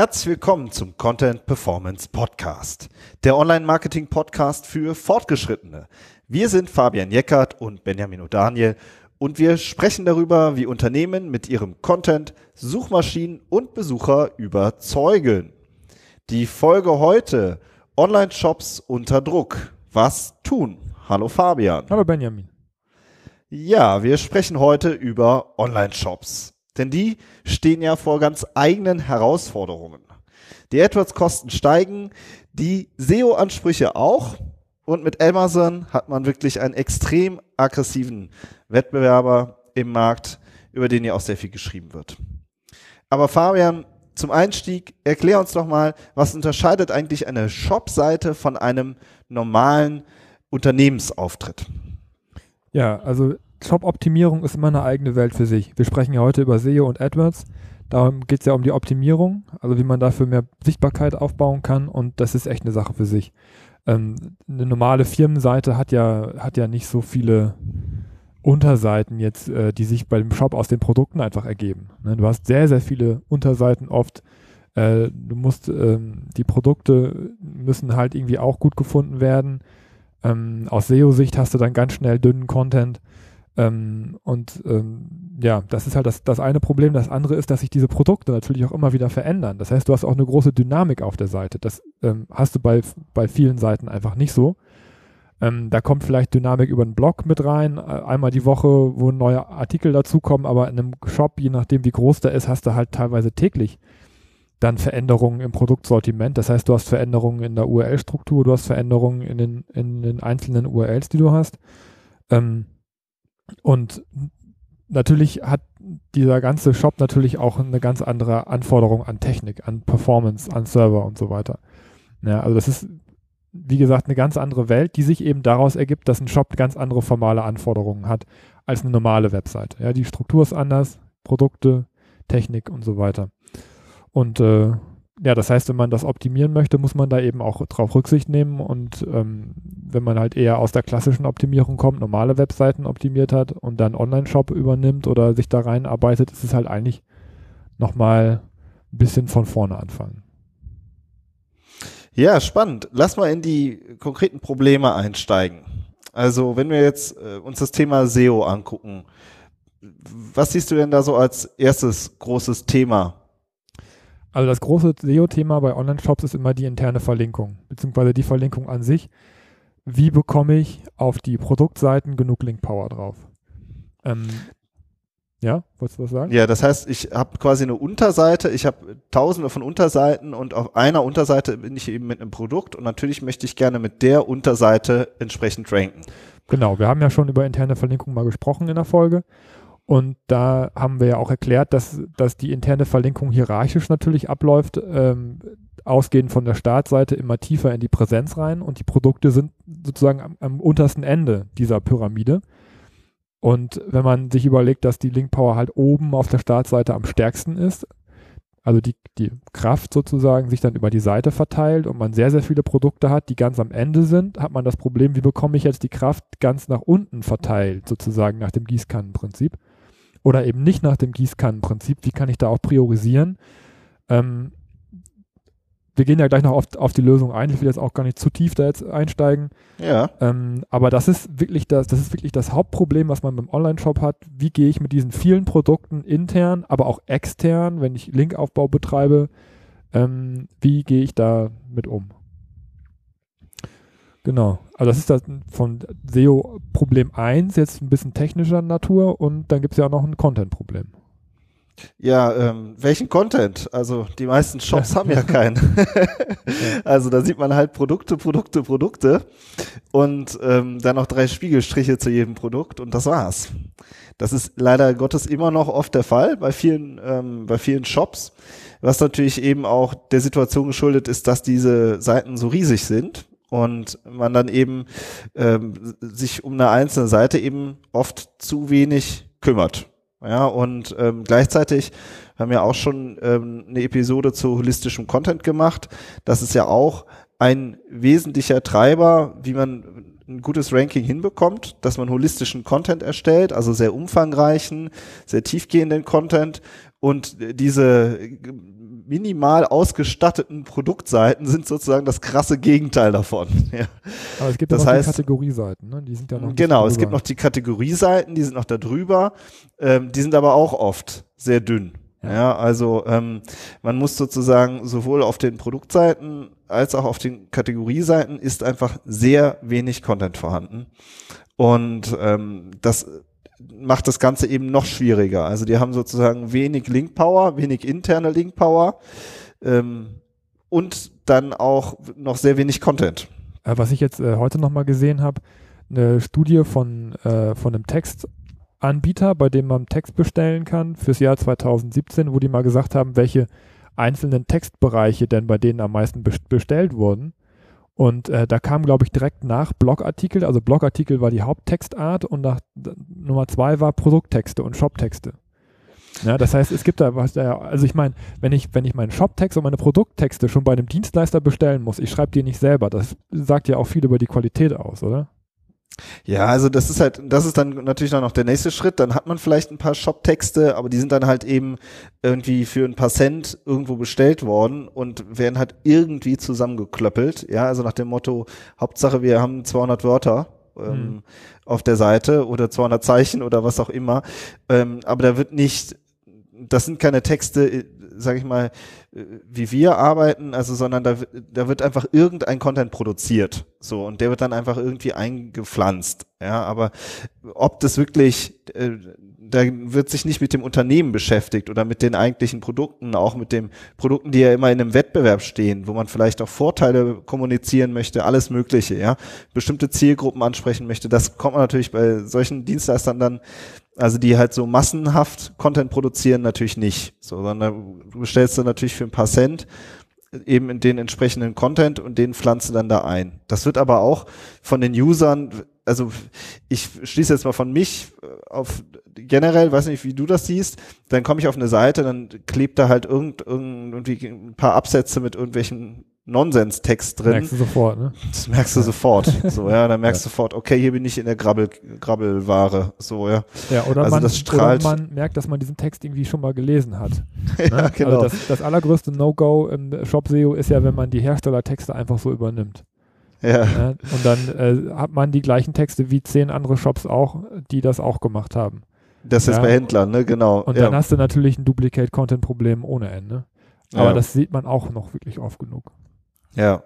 Herzlich willkommen zum Content Performance Podcast, der Online-Marketing Podcast für Fortgeschrittene. Wir sind Fabian Jeckert und Benjamin O'Daniel und wir sprechen darüber, wie Unternehmen mit ihrem Content Suchmaschinen und Besucher überzeugen. Die Folge heute Online-Shops unter Druck. Was tun? Hallo Fabian. Hallo Benjamin. Ja, wir sprechen heute über Online-Shops. Denn die stehen ja vor ganz eigenen Herausforderungen. Die AdWords-Kosten steigen, die SEO-Ansprüche auch. Und mit Amazon hat man wirklich einen extrem aggressiven Wettbewerber im Markt, über den ja auch sehr viel geschrieben wird. Aber Fabian, zum Einstieg, erklär uns doch mal, was unterscheidet eigentlich eine Shop-Seite von einem normalen Unternehmensauftritt? Ja, also Shop-Optimierung ist immer eine eigene Welt für sich. Wir sprechen ja heute über SEO und AdWords. Darum geht es ja um die Optimierung, also wie man dafür mehr Sichtbarkeit aufbauen kann und das ist echt eine Sache für sich. Ähm, eine normale Firmenseite hat ja, hat ja nicht so viele Unterseiten jetzt, äh, die sich bei dem Shop aus den Produkten einfach ergeben. Ne? Du hast sehr, sehr viele Unterseiten oft. Äh, du musst, ähm, die Produkte müssen halt irgendwie auch gut gefunden werden. Ähm, aus SEO-Sicht hast du dann ganz schnell dünnen Content. Ähm, und ähm, ja, das ist halt das, das eine Problem. Das andere ist, dass sich diese Produkte natürlich auch immer wieder verändern. Das heißt, du hast auch eine große Dynamik auf der Seite. Das ähm, hast du bei, bei vielen Seiten einfach nicht so. Ähm, da kommt vielleicht Dynamik über einen Blog mit rein, äh, einmal die Woche, wo neue Artikel dazukommen, aber in einem Shop, je nachdem wie groß der ist, hast du halt teilweise täglich dann Veränderungen im Produktsortiment. Das heißt, du hast Veränderungen in der URL-Struktur, du hast Veränderungen in den, in den einzelnen URLs, die du hast. Ähm, und natürlich hat dieser ganze Shop natürlich auch eine ganz andere Anforderung an Technik, an Performance, an Server und so weiter. Ja, also das ist, wie gesagt, eine ganz andere Welt, die sich eben daraus ergibt, dass ein Shop ganz andere formale Anforderungen hat als eine normale Webseite. Ja, die Struktur ist anders, Produkte, Technik und so weiter. Und äh, ja, das heißt, wenn man das optimieren möchte, muss man da eben auch drauf Rücksicht nehmen. Und ähm, wenn man halt eher aus der klassischen Optimierung kommt, normale Webseiten optimiert hat und dann Online-Shop übernimmt oder sich da reinarbeitet, ist es halt eigentlich nochmal ein bisschen von vorne anfangen. Ja, spannend. Lass mal in die konkreten Probleme einsteigen. Also, wenn wir jetzt äh, uns das Thema SEO angucken, was siehst du denn da so als erstes großes Thema, also das große SEO-Thema bei Online-Shops ist immer die interne Verlinkung, beziehungsweise die Verlinkung an sich. Wie bekomme ich auf die Produktseiten genug Link-Power drauf? Ähm, ja, wolltest du was sagen? Ja, das heißt, ich habe quasi eine Unterseite, ich habe tausende von Unterseiten und auf einer Unterseite bin ich eben mit einem Produkt und natürlich möchte ich gerne mit der Unterseite entsprechend ranken. Genau, wir haben ja schon über interne Verlinkung mal gesprochen in der Folge und da haben wir ja auch erklärt, dass, dass die interne Verlinkung hierarchisch natürlich abläuft, ähm, ausgehend von der Startseite immer tiefer in die Präsenz rein und die Produkte sind sozusagen am, am untersten Ende dieser Pyramide. Und wenn man sich überlegt, dass die Link Power halt oben auf der Startseite am stärksten ist, also die, die Kraft sozusagen sich dann über die Seite verteilt und man sehr, sehr viele Produkte hat, die ganz am Ende sind, hat man das Problem, wie bekomme ich jetzt die Kraft ganz nach unten verteilt, sozusagen nach dem Gießkannenprinzip oder eben nicht nach dem Gießkannenprinzip. Wie kann ich da auch priorisieren? Ähm, wir gehen ja gleich noch auf, auf die Lösung ein. Ich will jetzt auch gar nicht zu tief da jetzt einsteigen. Ja. Ähm, aber das ist wirklich das, das ist wirklich das Hauptproblem, was man beim Online-Shop hat. Wie gehe ich mit diesen vielen Produkten intern, aber auch extern, wenn ich Linkaufbau betreibe, ähm, wie gehe ich da mit um? Genau. Also das ist das von SEO Problem 1, jetzt ein bisschen technischer Natur und dann gibt es ja auch noch ein Content-Problem. Ja, ähm, welchen Content? Also die meisten Shops haben ja keinen. also da sieht man halt Produkte, Produkte, Produkte und ähm, dann noch drei Spiegelstriche zu jedem Produkt und das war's. Das ist leider Gottes immer noch oft der Fall bei vielen, ähm, bei vielen Shops, was natürlich eben auch der Situation geschuldet ist, dass diese Seiten so riesig sind und man dann eben ähm, sich um eine einzelne Seite eben oft zu wenig kümmert. Ja, und ähm, gleichzeitig haben wir auch schon ähm, eine Episode zu holistischem Content gemacht. Das ist ja auch ein wesentlicher Treiber, wie man ein gutes Ranking hinbekommt, dass man holistischen Content erstellt, also sehr umfangreichen, sehr tiefgehenden Content und diese minimal ausgestatteten Produktseiten sind sozusagen das krasse Gegenteil davon. Ja. Aber es gibt das ja noch heißt, die Kategorieseiten, ne? die sind ja noch Genau, es gibt noch die Kategorieseiten, die sind noch da drüber, ähm, die sind aber auch oft sehr dünn. Ja, ja also ähm, man muss sozusagen sowohl auf den Produktseiten als auch auf den Kategorieseiten ist einfach sehr wenig Content vorhanden. Und ähm, das macht das Ganze eben noch schwieriger. Also die haben sozusagen wenig Link Power, wenig interne Link Power ähm, und dann auch noch sehr wenig Content. Äh, was ich jetzt äh, heute nochmal gesehen habe, eine Studie von, äh, von einem Textanbieter, bei dem man Text bestellen kann fürs Jahr 2017, wo die mal gesagt haben, welche einzelnen Textbereiche denn bei denen am meisten bestellt wurden. Und äh, da kam, glaube ich, direkt nach Blogartikel, also Blogartikel war die Haupttextart und nach Nummer zwei war Produkttexte und Shoptexte. Ja, das heißt, es gibt da was, also ich meine, wenn ich, wenn ich meinen Shoptext und meine Produkttexte schon bei einem Dienstleister bestellen muss, ich schreibe die nicht selber, das sagt ja auch viel über die Qualität aus, oder? Ja, also das ist halt, das ist dann natürlich dann noch der nächste Schritt. Dann hat man vielleicht ein paar Shop-Texte, aber die sind dann halt eben irgendwie für ein paar Cent irgendwo bestellt worden und werden halt irgendwie zusammengeklöppelt. Ja, also nach dem Motto, Hauptsache wir haben 200 Wörter ähm, hm. auf der Seite oder 200 Zeichen oder was auch immer. Ähm, aber da wird nicht, das sind keine Texte, sage ich mal, äh, wie wir arbeiten, also sondern da, da wird einfach irgendein Content produziert, so und der wird dann einfach irgendwie eingepflanzt, ja, aber ob das wirklich äh, da wird sich nicht mit dem Unternehmen beschäftigt oder mit den eigentlichen Produkten, auch mit den Produkten, die ja immer in einem Wettbewerb stehen, wo man vielleicht auch Vorteile kommunizieren möchte, alles Mögliche, ja, bestimmte Zielgruppen ansprechen möchte. Das kommt man natürlich bei solchen Dienstleistern dann also die halt so massenhaft Content produzieren, natürlich nicht. So, sondern du bestellst du natürlich für ein paar Cent eben in den entsprechenden Content und den pflanzt du dann da ein. Das wird aber auch von den Usern, also ich schließe jetzt mal von mich auf generell, weiß nicht, wie du das siehst, dann komme ich auf eine Seite, dann klebt da halt irgend, irgendwie ein paar Absätze mit irgendwelchen Nonsenstext drin. Merkst du sofort, ne? Das merkst du sofort. So, ja, dann merkst du ja. sofort, okay, hier bin ich in der Grabbel, Grabbelware. So, ja. Ja, oder, also man, das strahlt, man merkt, dass man diesen Text irgendwie schon mal gelesen hat. ja, ne? Also genau. Also das, das allergrößte No-Go im Shop SEO ist ja, wenn man die Herstellertexte einfach so übernimmt. Ja. ja und dann äh, hat man die gleichen Texte wie zehn andere Shops auch, die das auch gemacht haben. Das ist bei Händlern, ne, genau. Und dann hast du natürlich ein Duplicate-Content-Problem ohne Ende. Aber das sieht man auch noch wirklich oft genug. Ja.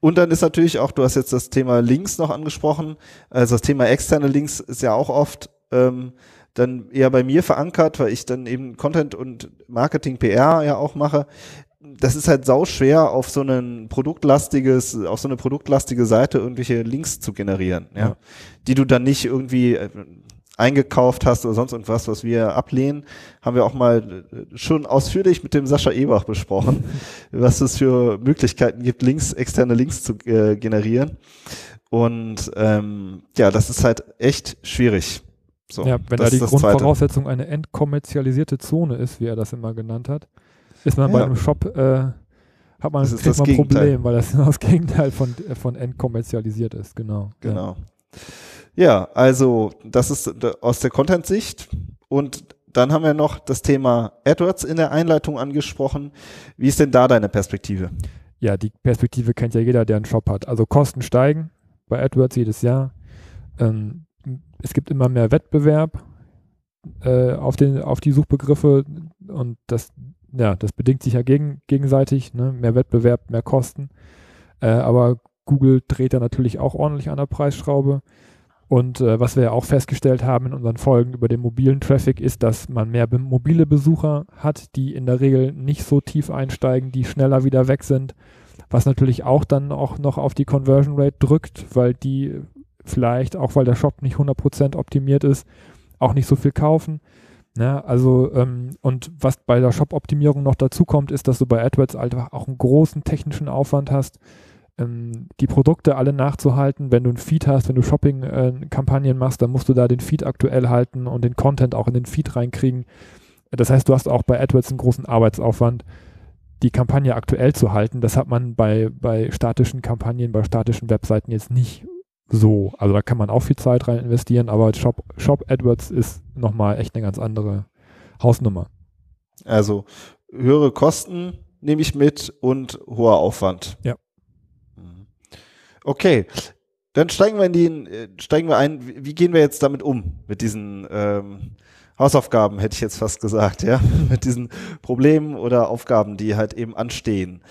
Und dann ist natürlich auch, du hast jetzt das Thema Links noch angesprochen, also das Thema externe Links ist ja auch oft ähm, dann eher bei mir verankert, weil ich dann eben Content und Marketing PR ja auch mache. Das ist halt sau schwer auf so ein produktlastiges, auf so eine produktlastige Seite irgendwelche Links zu generieren, ja, ja. die du dann nicht irgendwie äh, eingekauft hast oder sonst irgendwas, was wir ablehnen, haben wir auch mal äh, schon ausführlich mit dem Sascha Ebach besprochen, was es für Möglichkeiten gibt, Links, externe Links zu äh, generieren. Und ähm, ja, das ist halt echt schwierig. So, ja, wenn da die Grundvoraussetzung Zweite. eine entkommerzialisierte Zone ist, wie er das immer genannt hat, ist man ja. bei einem Shop äh, hat man, das kriegt man ein Problem, weil das das Gegenteil von, von entkommerzialisiert ist, genau. Genau. Ja. Ja, also das ist aus der Content-Sicht. Und dann haben wir noch das Thema AdWords in der Einleitung angesprochen. Wie ist denn da deine Perspektive? Ja, die Perspektive kennt ja jeder, der einen Shop hat. Also Kosten steigen bei AdWords jedes Jahr. Ähm, es gibt immer mehr Wettbewerb äh, auf, den, auf die Suchbegriffe und das, ja, das bedingt sich ja gegen, gegenseitig. Ne? Mehr Wettbewerb, mehr Kosten. Äh, aber Google dreht da natürlich auch ordentlich an der Preisschraube. Und äh, was wir ja auch festgestellt haben in unseren Folgen über den mobilen Traffic ist, dass man mehr mobile Besucher hat, die in der Regel nicht so tief einsteigen, die schneller wieder weg sind, was natürlich auch dann auch noch auf die Conversion Rate drückt, weil die vielleicht, auch weil der Shop nicht 100% optimiert ist, auch nicht so viel kaufen. Ja, ne? also, ähm, und was bei der Shop-Optimierung noch dazu kommt, ist, dass du bei AdWords einfach auch einen großen technischen Aufwand hast, die Produkte alle nachzuhalten. Wenn du ein Feed hast, wenn du Shopping-Kampagnen machst, dann musst du da den Feed aktuell halten und den Content auch in den Feed reinkriegen. Das heißt, du hast auch bei AdWords einen großen Arbeitsaufwand, die Kampagne aktuell zu halten. Das hat man bei, bei statischen Kampagnen, bei statischen Webseiten jetzt nicht so. Also da kann man auch viel Zeit rein investieren, aber Shop, Shop AdWords ist nochmal echt eine ganz andere Hausnummer. Also höhere Kosten, nehme ich mit und hoher Aufwand. Ja. Okay, dann steigen wir in die, äh, steigen wir ein. Wie gehen wir jetzt damit um mit diesen ähm, Hausaufgaben, hätte ich jetzt fast gesagt, ja, mit diesen Problemen oder Aufgaben, die halt eben anstehen.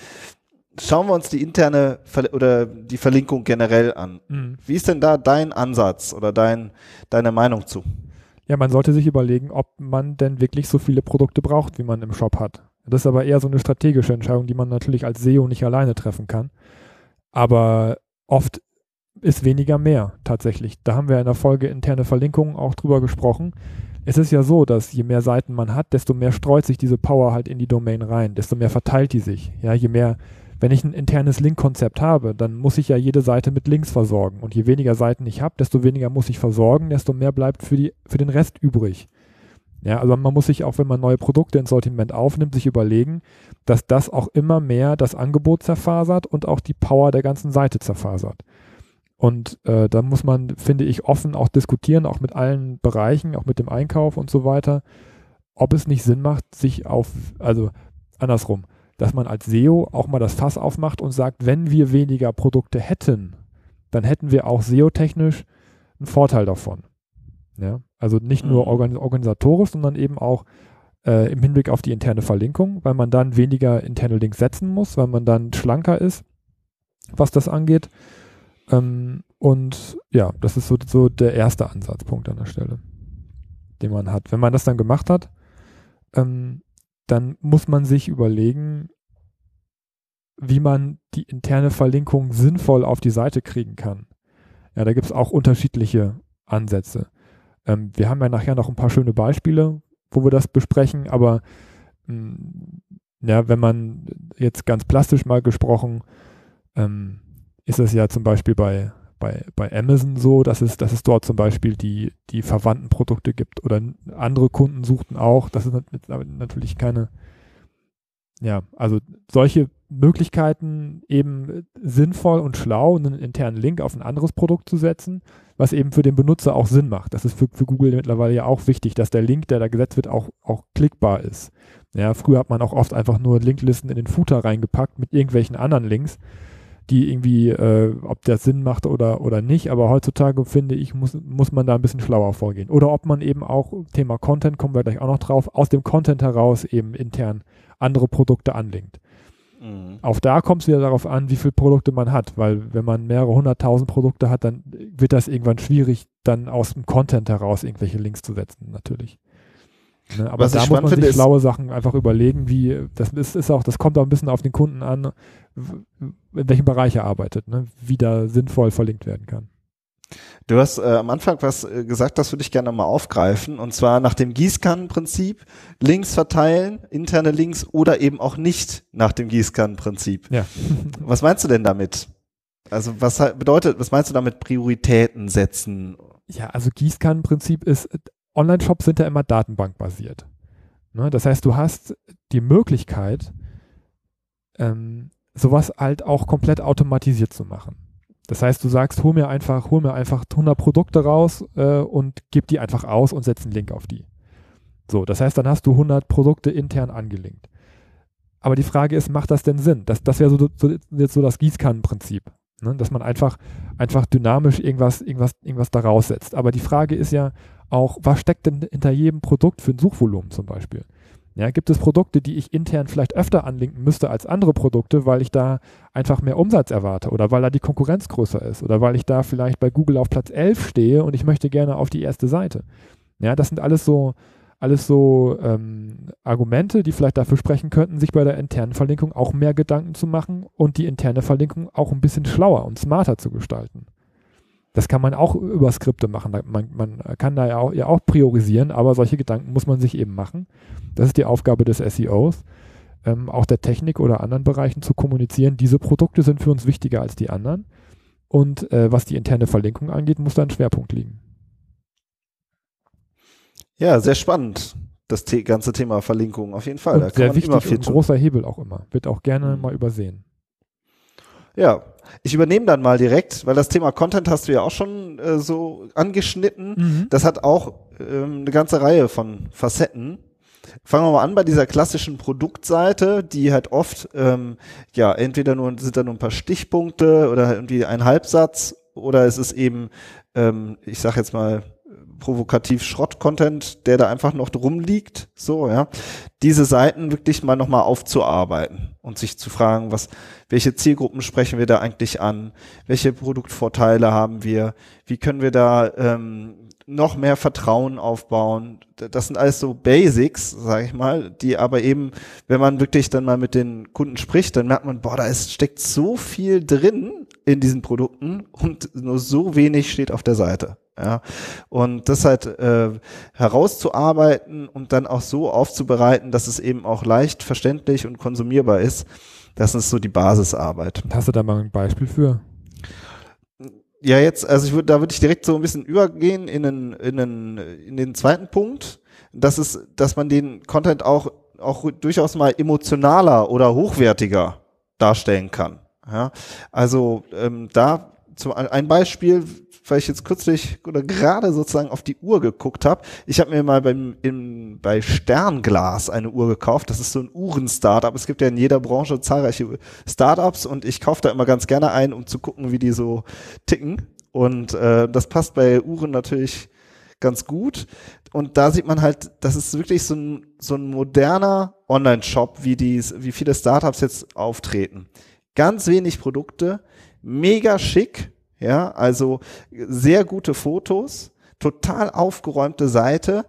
Schauen wir uns die interne Ver oder die Verlinkung generell an. Mhm. Wie ist denn da dein Ansatz oder dein, deine Meinung zu? Ja, man sollte sich überlegen, ob man denn wirklich so viele Produkte braucht, wie man im Shop hat. Das ist aber eher so eine strategische Entscheidung, die man natürlich als SEO nicht alleine treffen kann. Aber oft ist weniger mehr tatsächlich. Da haben wir in der Folge interne Verlinkungen auch drüber gesprochen. Es ist ja so, dass je mehr Seiten man hat, desto mehr streut sich diese Power halt in die Domain rein, desto mehr verteilt die sich. Ja, je mehr, wenn ich ein internes Link-Konzept habe, dann muss ich ja jede Seite mit Links versorgen. Und je weniger Seiten ich habe, desto weniger muss ich versorgen, desto mehr bleibt für, die, für den Rest übrig. Ja, also man muss sich auch, wenn man neue Produkte ins Sortiment aufnimmt, sich überlegen, dass das auch immer mehr das Angebot zerfasert und auch die Power der ganzen Seite zerfasert. Und äh, da muss man, finde ich, offen auch diskutieren, auch mit allen Bereichen, auch mit dem Einkauf und so weiter, ob es nicht Sinn macht, sich auf, also andersrum, dass man als SEO auch mal das Fass aufmacht und sagt, wenn wir weniger Produkte hätten, dann hätten wir auch SEO-technisch einen Vorteil davon. Ja? Also nicht nur mhm. organ organisatorisch, sondern eben auch äh, im Hinblick auf die interne Verlinkung, weil man dann weniger interne Links setzen muss, weil man dann schlanker ist, was das angeht. Ähm, und ja, das ist so, so der erste Ansatzpunkt an der Stelle, den man hat. Wenn man das dann gemacht hat, ähm, dann muss man sich überlegen, wie man die interne Verlinkung sinnvoll auf die Seite kriegen kann. Ja, da gibt es auch unterschiedliche Ansätze. Ähm, wir haben ja nachher noch ein paar schöne Beispiele, wo wir das besprechen, aber mh, mm, ja, wenn man jetzt ganz plastisch mal gesprochen, ähm, ist es ja zum Beispiel bei, bei, bei Amazon so, dass es, dass es dort zum Beispiel die, die verwandten Produkte gibt oder andere Kunden suchten auch. Das ist natürlich keine, ja, also solche Möglichkeiten eben sinnvoll und schlau, einen internen Link auf ein anderes Produkt zu setzen, was eben für den Benutzer auch Sinn macht. Das ist für, für Google mittlerweile ja auch wichtig, dass der Link, der da gesetzt wird, auch, auch klickbar ist. Ja, früher hat man auch oft einfach nur Linklisten in den Footer reingepackt mit irgendwelchen anderen Links die irgendwie, äh, ob der Sinn macht oder, oder nicht. Aber heutzutage finde ich, muss, muss man da ein bisschen schlauer vorgehen. Oder ob man eben auch, Thema Content, kommen wir gleich auch noch drauf, aus dem Content heraus eben intern andere Produkte anlinkt. Mhm. Auch da kommt es wieder darauf an, wie viele Produkte man hat, weil wenn man mehrere hunderttausend Produkte hat, dann wird das irgendwann schwierig, dann aus dem Content heraus irgendwelche Links zu setzen, natürlich. Ne, aber Was da muss man sich schlaue Sachen einfach überlegen, wie, das ist, ist auch, das kommt auch ein bisschen auf den Kunden an, in welchem Bereich er arbeitet, ne, wie da sinnvoll verlinkt werden kann. Du hast äh, am Anfang was äh, gesagt, das würde ich gerne mal aufgreifen, und zwar nach dem Gießkannenprinzip, Links verteilen, interne Links oder eben auch nicht nach dem Gießkannenprinzip. Ja. was meinst du denn damit? Also was bedeutet, was meinst du damit Prioritäten setzen? Ja, also Gießkannenprinzip ist, Online-Shops sind ja immer datenbankbasiert. Ne? Das heißt, du hast die Möglichkeit, ähm, sowas halt auch komplett automatisiert zu machen. Das heißt, du sagst, hol mir einfach, hol mir einfach 100 Produkte raus äh, und gib die einfach aus und setz einen Link auf die. So, das heißt, dann hast du 100 Produkte intern angelinkt. Aber die Frage ist, macht das denn Sinn? Das, das wäre so, so, jetzt so das Gießkannenprinzip, ne? dass man einfach, einfach dynamisch irgendwas, irgendwas, irgendwas daraus setzt. Aber die Frage ist ja auch, was steckt denn hinter jedem Produkt für ein Suchvolumen zum Beispiel? Ja, gibt es Produkte, die ich intern vielleicht öfter anlinken müsste als andere Produkte, weil ich da einfach mehr Umsatz erwarte oder weil da die Konkurrenz größer ist oder weil ich da vielleicht bei Google auf Platz 11 stehe und ich möchte gerne auf die erste Seite. Ja, das sind alles so, alles so ähm, Argumente, die vielleicht dafür sprechen könnten, sich bei der internen Verlinkung auch mehr Gedanken zu machen und die interne Verlinkung auch ein bisschen schlauer und smarter zu gestalten. Das kann man auch über Skripte machen. Man, man kann da ja auch, ja auch, priorisieren, aber solche Gedanken muss man sich eben machen. Das ist die Aufgabe des SEOs, ähm, auch der Technik oder anderen Bereichen zu kommunizieren. Diese Produkte sind für uns wichtiger als die anderen. Und äh, was die interne Verlinkung angeht, muss da ein Schwerpunkt liegen. Ja, sehr spannend. Das ganze Thema Verlinkung auf jeden Fall. Und da sehr wichtig und großer Hebel auch immer. Wird auch gerne mhm. mal übersehen. Ja, ich übernehme dann mal direkt, weil das Thema Content hast du ja auch schon äh, so angeschnitten. Mhm. Das hat auch ähm, eine ganze Reihe von Facetten. fangen wir mal an bei dieser klassischen Produktseite, die halt oft, ähm, ja, entweder nur sind da nur ein paar Stichpunkte oder irgendwie ein Halbsatz oder es ist eben, ähm, ich sag jetzt mal, provokativ Schrott-Content, der da einfach noch drum liegt, so, ja, diese Seiten wirklich mal nochmal aufzuarbeiten und sich zu fragen, was, welche Zielgruppen sprechen wir da eigentlich an, welche Produktvorteile haben wir, wie können wir da ähm, noch mehr Vertrauen aufbauen. Das sind alles so Basics, sage ich mal, die aber eben, wenn man wirklich dann mal mit den Kunden spricht, dann merkt man, boah, da ist, steckt so viel drin in diesen Produkten und nur so wenig steht auf der Seite. Ja, und das halt äh, herauszuarbeiten und dann auch so aufzubereiten, dass es eben auch leicht verständlich und konsumierbar ist, das ist so die Basisarbeit. Hast du da mal ein Beispiel für? Ja, jetzt, also ich würde, da würde ich direkt so ein bisschen übergehen in den, in den, in den zweiten Punkt. Das ist, dass man den Content auch, auch durchaus mal emotionaler oder hochwertiger darstellen kann. Ja, also ähm, da zum ein Beispiel, weil ich jetzt kürzlich oder gerade sozusagen auf die Uhr geguckt habe. Ich habe mir mal beim im, bei Sternglas eine Uhr gekauft. Das ist so ein Uhren-Startup. Es gibt ja in jeder Branche zahlreiche Startups und ich kaufe da immer ganz gerne ein, um zu gucken, wie die so ticken. Und äh, das passt bei Uhren natürlich ganz gut. Und da sieht man halt, das ist wirklich so ein, so ein moderner Online-Shop, wie, die, wie viele Startups jetzt auftreten. Ganz wenig Produkte, mega schick, ja, also sehr gute Fotos, total aufgeräumte Seite.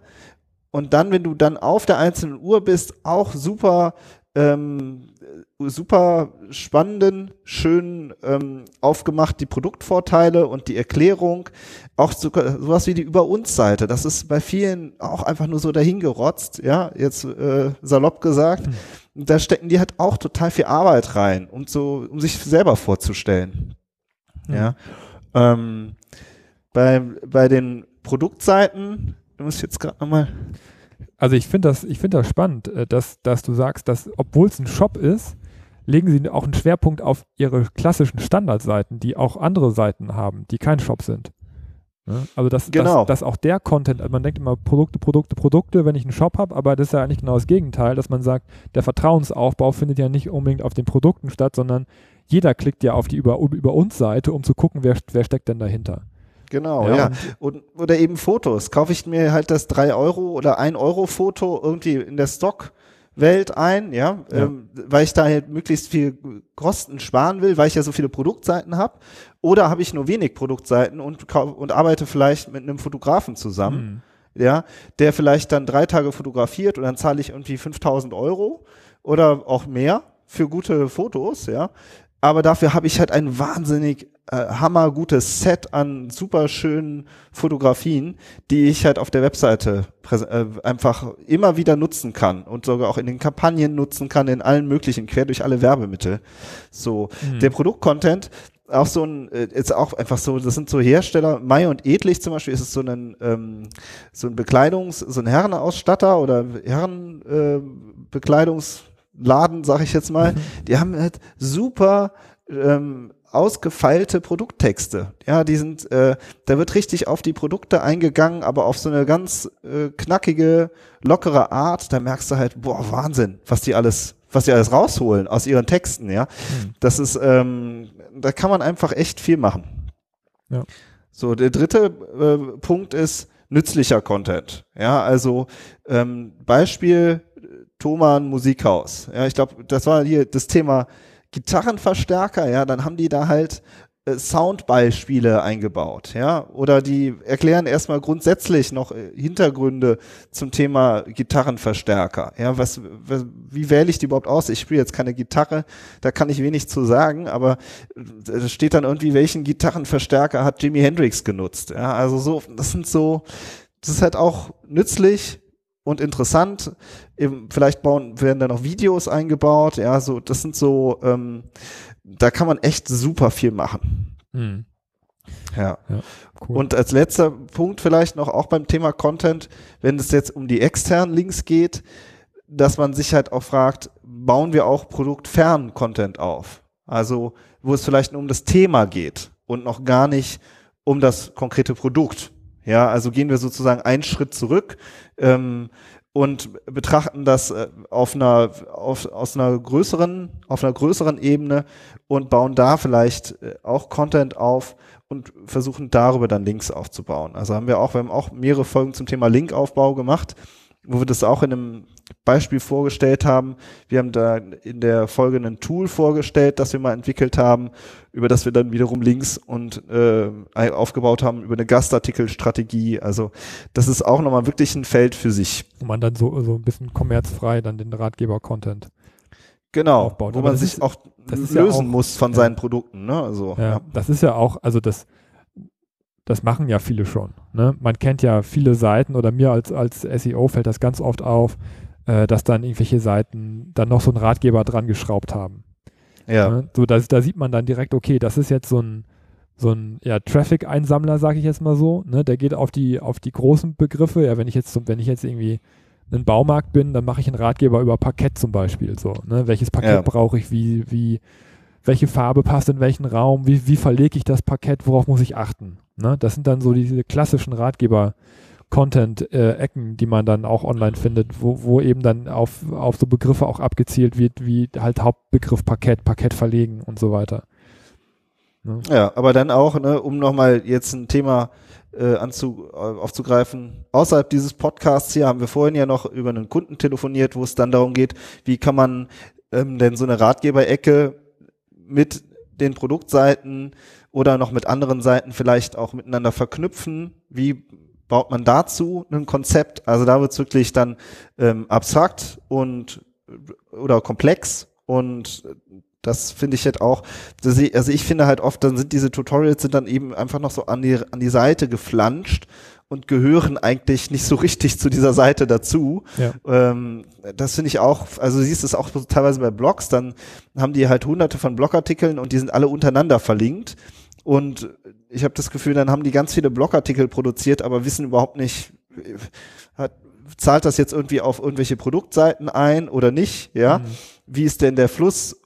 Und dann, wenn du dann auf der einzelnen Uhr bist, auch super, ähm, super spannenden, schön ähm, aufgemacht die Produktvorteile und die Erklärung. Auch so, sowas wie die Über uns Seite. Das ist bei vielen auch einfach nur so dahingerotzt, ja, jetzt äh, salopp gesagt. Mhm. Da stecken die halt auch total viel Arbeit rein, um so, um sich selber vorzustellen. Ja. Ähm, bei, bei den Produktseiten, du musst jetzt gerade nochmal. Also ich finde das, ich finde das spannend, äh, dass, dass du sagst, dass, obwohl es ein Shop ist, legen sie auch einen Schwerpunkt auf ihre klassischen Standardseiten, die auch andere Seiten haben, die kein Shop sind. Also dass, genau. dass, dass auch der Content, also man denkt immer Produkte, Produkte, Produkte, wenn ich einen Shop habe, aber das ist ja eigentlich genau das Gegenteil, dass man sagt, der Vertrauensaufbau findet ja nicht unbedingt auf den Produkten statt, sondern jeder klickt ja auf die Über, über uns Seite, um zu gucken, wer, wer steckt denn dahinter. Genau, ja. ja. Und, oder eben Fotos. Kaufe ich mir halt das 3 Euro oder 1 Euro Foto irgendwie in der Stockwelt ein, ja, ja. Ähm, weil ich da halt möglichst viel Kosten sparen will, weil ich ja so viele Produktseiten habe. Oder habe ich nur wenig Produktseiten und, und arbeite vielleicht mit einem Fotografen zusammen, mhm. ja, der vielleicht dann drei Tage fotografiert und dann zahle ich irgendwie 5000 Euro oder auch mehr für gute Fotos, ja aber dafür habe ich halt ein wahnsinnig äh, hammergutes Set an super schönen Fotografien, die ich halt auf der Webseite äh, einfach immer wieder nutzen kann und sogar auch in den Kampagnen nutzen kann, in allen möglichen, quer durch alle Werbemittel. So, mhm. der Produktcontent, auch so ein, äh, ist auch einfach so, das sind so Hersteller, Mai und Edlich zum Beispiel ist es so ein, ähm, so ein Bekleidungs-, so ein Herrenausstatter oder Herrenbekleidungs- äh, Laden, sag ich jetzt mal, mhm. die haben halt super ähm, ausgefeilte Produkttexte. Ja, die sind, äh, da wird richtig auf die Produkte eingegangen, aber auf so eine ganz äh, knackige, lockere Art. Da merkst du halt, boah, Wahnsinn, was die alles, was die alles rausholen aus ihren Texten. Ja, mhm. das ist, ähm, da kann man einfach echt viel machen. Ja. So, der dritte äh, Punkt ist nützlicher Content. Ja, also ähm, Beispiel Thomann Musikhaus. Ja, ich glaube, das war hier das Thema Gitarrenverstärker, ja, dann haben die da halt äh, Soundbeispiele eingebaut, ja, oder die erklären erstmal grundsätzlich noch äh, Hintergründe zum Thema Gitarrenverstärker, ja, was, was wie wähle ich die überhaupt aus? Ich spiele jetzt keine Gitarre, da kann ich wenig zu sagen, aber äh, da steht dann irgendwie, welchen Gitarrenverstärker hat Jimi Hendrix genutzt, ja, also so, das sind so, das ist halt auch nützlich, und interessant. Eben, vielleicht bauen, werden da noch Videos eingebaut. Ja, so, das sind so, ähm, da kann man echt super viel machen. Hm. Ja. ja cool. Und als letzter Punkt vielleicht noch auch beim Thema Content, wenn es jetzt um die externen Links geht, dass man sich halt auch fragt, bauen wir auch produktfernen Content auf? Also, wo es vielleicht nur um das Thema geht und noch gar nicht um das konkrete Produkt. Ja, also gehen wir sozusagen einen Schritt zurück ähm, und betrachten das äh, auf einer, auf, aus einer größeren, auf einer größeren Ebene und bauen da vielleicht äh, auch Content auf und versuchen darüber dann Links aufzubauen. Also haben wir auch, wir haben auch mehrere Folgen zum Thema Linkaufbau gemacht wo wir das auch in einem Beispiel vorgestellt haben. Wir haben da in der Folge ein Tool vorgestellt, das wir mal entwickelt haben, über das wir dann wiederum Links und äh, aufgebaut haben über eine Gastartikelstrategie. Also das ist auch nochmal wirklich ein Feld für sich. Wo man dann so, so ein bisschen kommerzfrei dann den Ratgeber-Content Genau, aufbaut. wo Aber man sich ist, auch lösen ja auch, muss von ja. seinen Produkten. Ne? Also, ja, ja, das ist ja auch, also das das machen ja viele schon. Ne? Man kennt ja viele Seiten oder mir als, als SEO fällt das ganz oft auf, äh, dass dann irgendwelche Seiten dann noch so einen Ratgeber dran geschraubt haben. Ja. Ne? So, da, da sieht man dann direkt, okay, das ist jetzt so ein, so ein ja, Traffic-Einsammler, sage ich jetzt mal so. Ne? Der geht auf die, auf die großen Begriffe. Ja, wenn ich jetzt, wenn ich jetzt irgendwie ein Baumarkt bin, dann mache ich einen Ratgeber über Parkett zum Beispiel. So, ne? Welches Parkett ja. brauche ich, wie, wie, welche Farbe passt in welchen Raum, wie, wie verlege ich das Parkett, worauf muss ich achten. Ne? Das sind dann so diese klassischen Ratgeber-Content-Ecken, die man dann auch online findet, wo, wo eben dann auf, auf so Begriffe auch abgezielt wird, wie halt Hauptbegriff Parkett, Parkett verlegen und so weiter. Ne? Ja, aber dann auch, ne, um nochmal jetzt ein Thema äh, anzu, äh, aufzugreifen. Außerhalb dieses Podcasts hier haben wir vorhin ja noch über einen Kunden telefoniert, wo es dann darum geht, wie kann man ähm, denn so eine Ratgeberecke mit den Produktseiten oder noch mit anderen Seiten vielleicht auch miteinander verknüpfen. Wie baut man dazu ein Konzept? Also da wird es wirklich dann ähm, abstrakt und oder komplex und das finde ich halt auch, ich, also ich finde halt oft, dann sind diese Tutorials sind dann eben einfach noch so an die, an die Seite geflanscht und gehören eigentlich nicht so richtig zu dieser Seite dazu. Ja. Ähm, das finde ich auch, also siehst du es auch teilweise bei Blogs, dann haben die halt hunderte von Blogartikeln und die sind alle untereinander verlinkt. Und ich habe das Gefühl, dann haben die ganz viele Blogartikel produziert, aber wissen überhaupt nicht, hat, zahlt das jetzt irgendwie auf irgendwelche Produktseiten ein oder nicht, ja? Mhm. Wie ist denn der Fluss?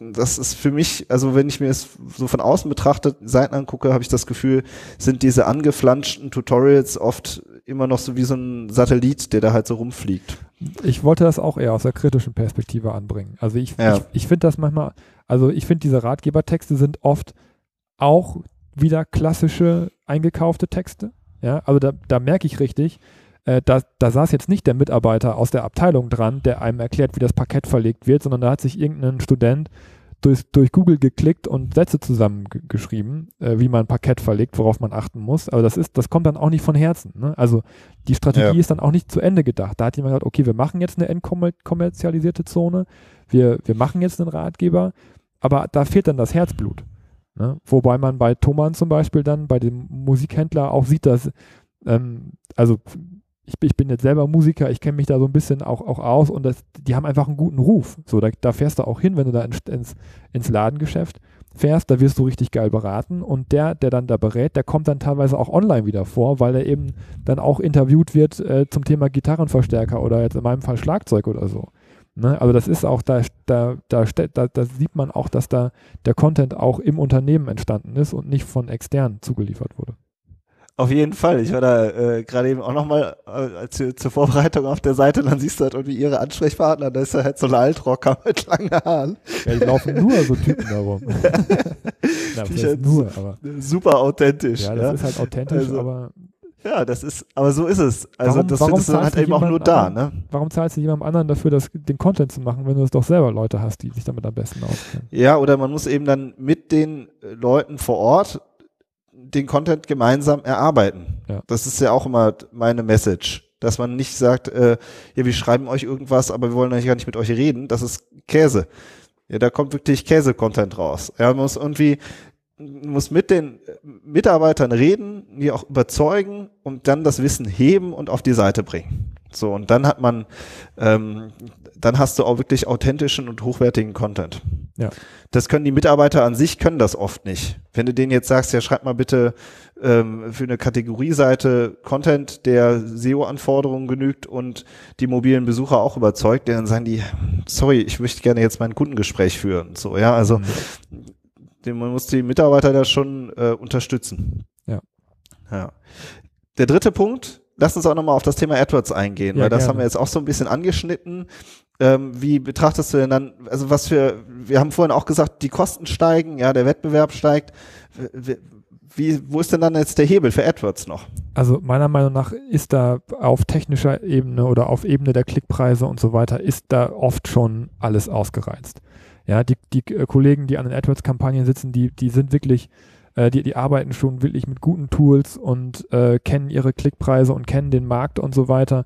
Das ist für mich, also wenn ich mir es so von außen betrachtet, Seiten angucke, habe ich das Gefühl, sind diese angeflanschten Tutorials oft immer noch so wie so ein Satellit, der da halt so rumfliegt. Ich wollte das auch eher aus der kritischen Perspektive anbringen. Also ich, ja. ich, ich finde das manchmal, also ich finde diese Ratgebertexte sind oft auch wieder klassische eingekaufte Texte. Ja, also da, da merke ich richtig, äh, da, da saß jetzt nicht der Mitarbeiter aus der Abteilung dran, der einem erklärt, wie das Parkett verlegt wird, sondern da hat sich irgendein Student durch, durch Google geklickt und Sätze zusammengeschrieben, äh, wie man Parkett verlegt, worauf man achten muss. Aber das ist, das kommt dann auch nicht von Herzen. Ne? Also die Strategie ja. ist dann auch nicht zu Ende gedacht. Da hat jemand gesagt, okay, wir machen jetzt eine entkommerzialisierte Zone, wir, wir machen jetzt einen Ratgeber, aber da fehlt dann das Herzblut. Ne? Wobei man bei Thomann zum Beispiel dann, bei dem Musikhändler auch sieht, dass, ähm, also ich, ich, bin jetzt selber Musiker, ich kenne mich da so ein bisschen auch, auch aus und das, die haben einfach einen guten Ruf. So, da, da fährst du auch hin, wenn du da ins, ins, ins Ladengeschäft fährst, da wirst du richtig geil beraten und der, der dann da berät, der kommt dann teilweise auch online wieder vor, weil er eben dann auch interviewt wird äh, zum Thema Gitarrenverstärker oder jetzt in meinem Fall Schlagzeug oder so. Ne? Also das ist auch, da, da, da, da, da sieht man auch, dass da der Content auch im Unternehmen entstanden ist und nicht von extern zugeliefert wurde. Auf jeden Fall. Ich war da äh, gerade eben auch nochmal äh, zu, zur Vorbereitung auf der Seite, dann siehst du halt irgendwie ihre Ansprechpartner, da ist ja halt so ein Altrocker mit langen Haaren. Ja, die laufen nur so Typen darum. Na, halt nur, aber. Super authentisch. Ja, das ja? ist halt authentisch, also, aber ja, das ist, aber so ist es. Also warum, das findest du halt eben auch nur da, ne? Warum zahlst du jemandem anderen dafür, das, den Content zu machen, wenn du es doch selber Leute hast, die sich damit am besten auskennen? Ja, oder man muss eben dann mit den äh, Leuten vor Ort den Content gemeinsam erarbeiten. Ja. Das ist ja auch immer meine Message. Dass man nicht sagt, äh, ja, wir schreiben euch irgendwas, aber wir wollen eigentlich gar nicht mit euch reden. Das ist Käse. Ja, da kommt wirklich Käse-Content raus. Ja, man muss irgendwie muss mit den Mitarbeitern reden, die auch überzeugen und dann das Wissen heben und auf die Seite bringen. So, und dann hat man, ähm, dann hast du auch wirklich authentischen und hochwertigen Content. Ja. Das können die Mitarbeiter an sich, können das oft nicht. Wenn du denen jetzt sagst, ja, schreib mal bitte ähm, für eine Kategorieseite Content, der SEO-Anforderungen genügt und die mobilen Besucher auch überzeugt, dann sagen die, sorry, ich möchte gerne jetzt mein Kundengespräch führen. So, ja, also mhm man muss die Mitarbeiter da schon äh, unterstützen. Ja. Ja. Der dritte Punkt lass uns auch nochmal auf das Thema AdWords eingehen, Ja, weil das gerne. haben wir jetzt auch so ein bisschen angeschnitten. Ähm, wie betrachtest du denn dann, also was für, wir haben vorhin auch gesagt, die Kosten steigen, ja, der Wettbewerb steigt. Wie, wo ist denn dann jetzt der Hebel für AdWords noch? Also meiner Meinung nach ist da auf technischer Ebene oder auf Ebene der Klickpreise und so weiter, ist da oft schon alles ausgereizt. Ja, die, die äh, Kollegen, die an den AdWords-Kampagnen sitzen, die, die sind wirklich, äh, die, die arbeiten schon wirklich mit guten Tools und äh, kennen ihre Klickpreise und kennen den Markt und so weiter.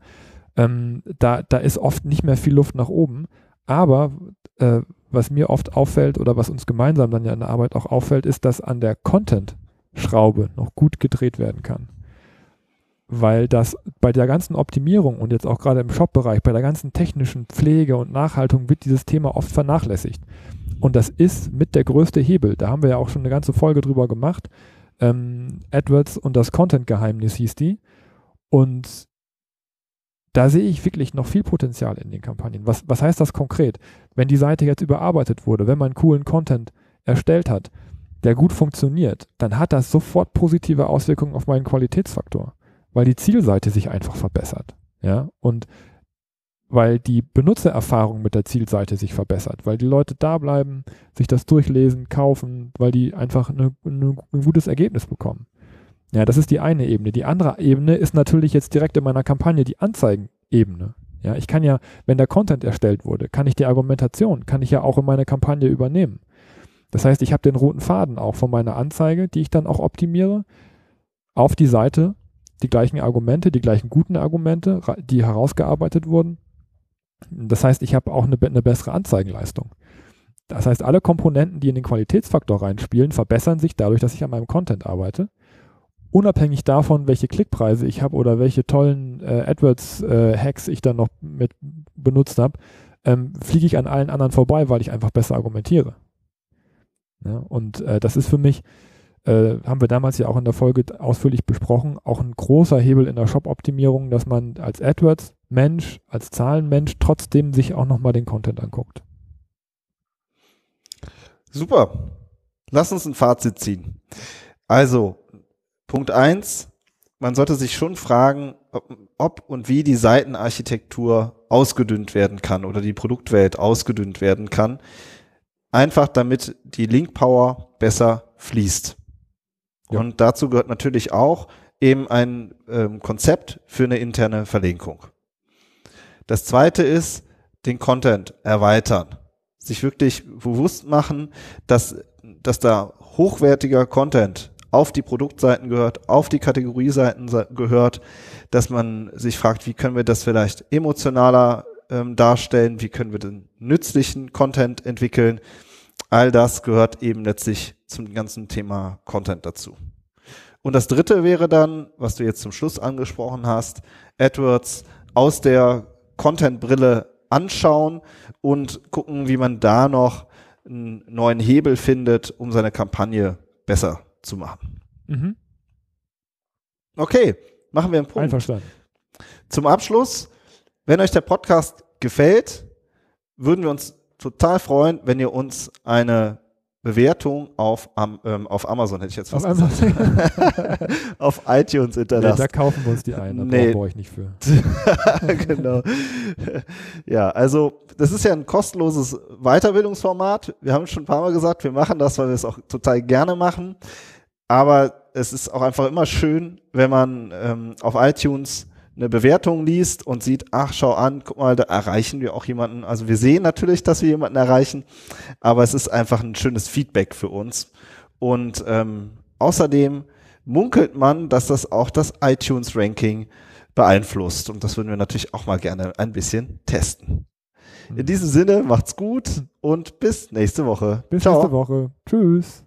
Ähm, da, da ist oft nicht mehr viel Luft nach oben. Aber äh, was mir oft auffällt oder was uns gemeinsam dann ja in der Arbeit auch auffällt, ist, dass an der Content-Schraube noch gut gedreht werden kann weil das bei der ganzen Optimierung und jetzt auch gerade im Shop-Bereich, bei der ganzen technischen Pflege und Nachhaltung wird dieses Thema oft vernachlässigt. Und das ist mit der größte Hebel. Da haben wir ja auch schon eine ganze Folge drüber gemacht. Ähm, AdWords und das Content-Geheimnis hieß die. Und da sehe ich wirklich noch viel Potenzial in den Kampagnen. Was, was heißt das konkret? Wenn die Seite jetzt überarbeitet wurde, wenn man coolen Content erstellt hat, der gut funktioniert, dann hat das sofort positive Auswirkungen auf meinen Qualitätsfaktor weil die Zielseite sich einfach verbessert. Ja, und weil die Benutzererfahrung mit der Zielseite sich verbessert, weil die Leute da bleiben, sich das durchlesen, kaufen, weil die einfach eine, eine, ein gutes Ergebnis bekommen. Ja, das ist die eine Ebene. Die andere Ebene ist natürlich jetzt direkt in meiner Kampagne die Anzeigenebene. Ja, ich kann ja, wenn der Content erstellt wurde, kann ich die Argumentation, kann ich ja auch in meine Kampagne übernehmen. Das heißt, ich habe den roten Faden auch von meiner Anzeige, die ich dann auch optimiere, auf die Seite die gleichen Argumente, die gleichen guten Argumente, die herausgearbeitet wurden. Das heißt, ich habe auch eine, eine, bessere Anzeigenleistung. Das heißt, alle Komponenten, die in den Qualitätsfaktor reinspielen, verbessern sich dadurch, dass ich an meinem Content arbeite. Unabhängig davon, welche Klickpreise ich habe oder welche tollen äh, AdWords-Hacks äh, ich dann noch mit benutzt habe, ähm, fliege ich an allen anderen vorbei, weil ich einfach besser argumentiere. Ja, und äh, das ist für mich, äh, haben wir damals ja auch in der Folge ausführlich besprochen, auch ein großer Hebel in der Shop-Optimierung, dass man als AdWords-Mensch, als Zahlenmensch trotzdem sich auch nochmal den Content anguckt. Super. Lass uns ein Fazit ziehen. Also, Punkt eins: man sollte sich schon fragen, ob, ob und wie die Seitenarchitektur ausgedünnt werden kann oder die Produktwelt ausgedünnt werden kann. Einfach damit die Link Power besser fließt. Ja. Und dazu gehört natürlich auch eben ein ähm, Konzept für eine interne Verlinkung. Das zweite ist, den Content erweitern. Sich wirklich bewusst machen, dass, dass da hochwertiger Content auf die Produktseiten gehört, auf die Kategorieseiten gehört, dass man sich fragt, wie können wir das vielleicht emotionaler ähm, darstellen, wie können wir den nützlichen Content entwickeln. All das gehört eben letztlich zum ganzen Thema Content dazu. Und das dritte wäre dann, was du jetzt zum Schluss angesprochen hast, AdWords aus der Content-Brille anschauen und gucken, wie man da noch einen neuen Hebel findet, um seine Kampagne besser zu machen. Mhm. Okay, machen wir einen Punkt. Einverstanden. Zum Abschluss, wenn euch der Podcast gefällt, würden wir uns total freuen, wenn ihr uns eine Bewertung auf, ähm, auf Amazon, hätte ich jetzt fast auf gesagt. auf iTunes hinterlassen. Nee, da kaufen wir uns die ein, da nee. brauche ich nicht für. genau. Ja, also das ist ja ein kostenloses Weiterbildungsformat. Wir haben schon ein paar Mal gesagt, wir machen das, weil wir es auch total gerne machen. Aber es ist auch einfach immer schön, wenn man ähm, auf iTunes eine Bewertung liest und sieht, ach, schau an, guck mal, da erreichen wir auch jemanden. Also wir sehen natürlich, dass wir jemanden erreichen, aber es ist einfach ein schönes Feedback für uns. Und ähm, außerdem munkelt man, dass das auch das iTunes-Ranking beeinflusst. Und das würden wir natürlich auch mal gerne ein bisschen testen. In diesem Sinne, macht's gut und bis nächste Woche. Bis Ciao. nächste Woche. Tschüss.